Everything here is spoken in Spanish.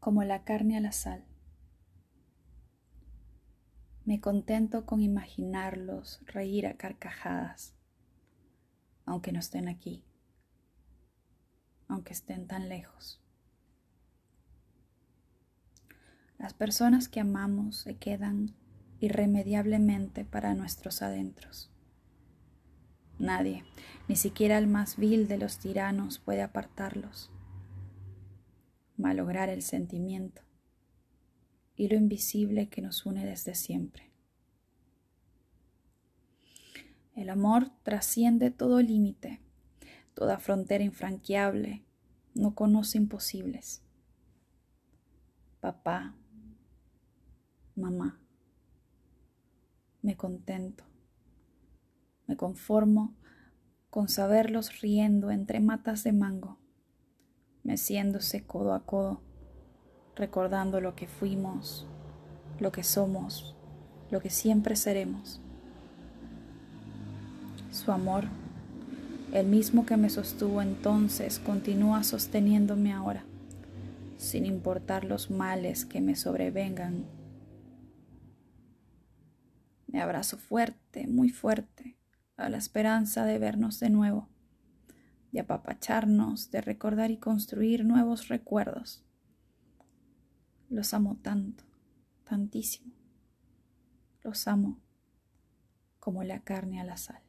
como la carne a la sal. Me contento con imaginarlos reír a carcajadas, aunque no estén aquí, aunque estén tan lejos. Las personas que amamos se quedan irremediablemente para nuestros adentros. Nadie, ni siquiera el más vil de los tiranos, puede apartarlos, malograr el sentimiento y lo invisible que nos une desde siempre. El amor trasciende todo límite, toda frontera infranqueable, no conoce imposibles. Papá, mamá, me contento, me conformo con saberlos riendo entre matas de mango, meciéndose codo a codo, recordando lo que fuimos, lo que somos, lo que siempre seremos. Su amor, el mismo que me sostuvo entonces, continúa sosteniéndome ahora, sin importar los males que me sobrevengan me abrazo fuerte, muy fuerte, a la esperanza de vernos de nuevo, de apapacharnos, de recordar y construir nuevos recuerdos. Los amo tanto, tantísimo. Los amo como la carne a la sal.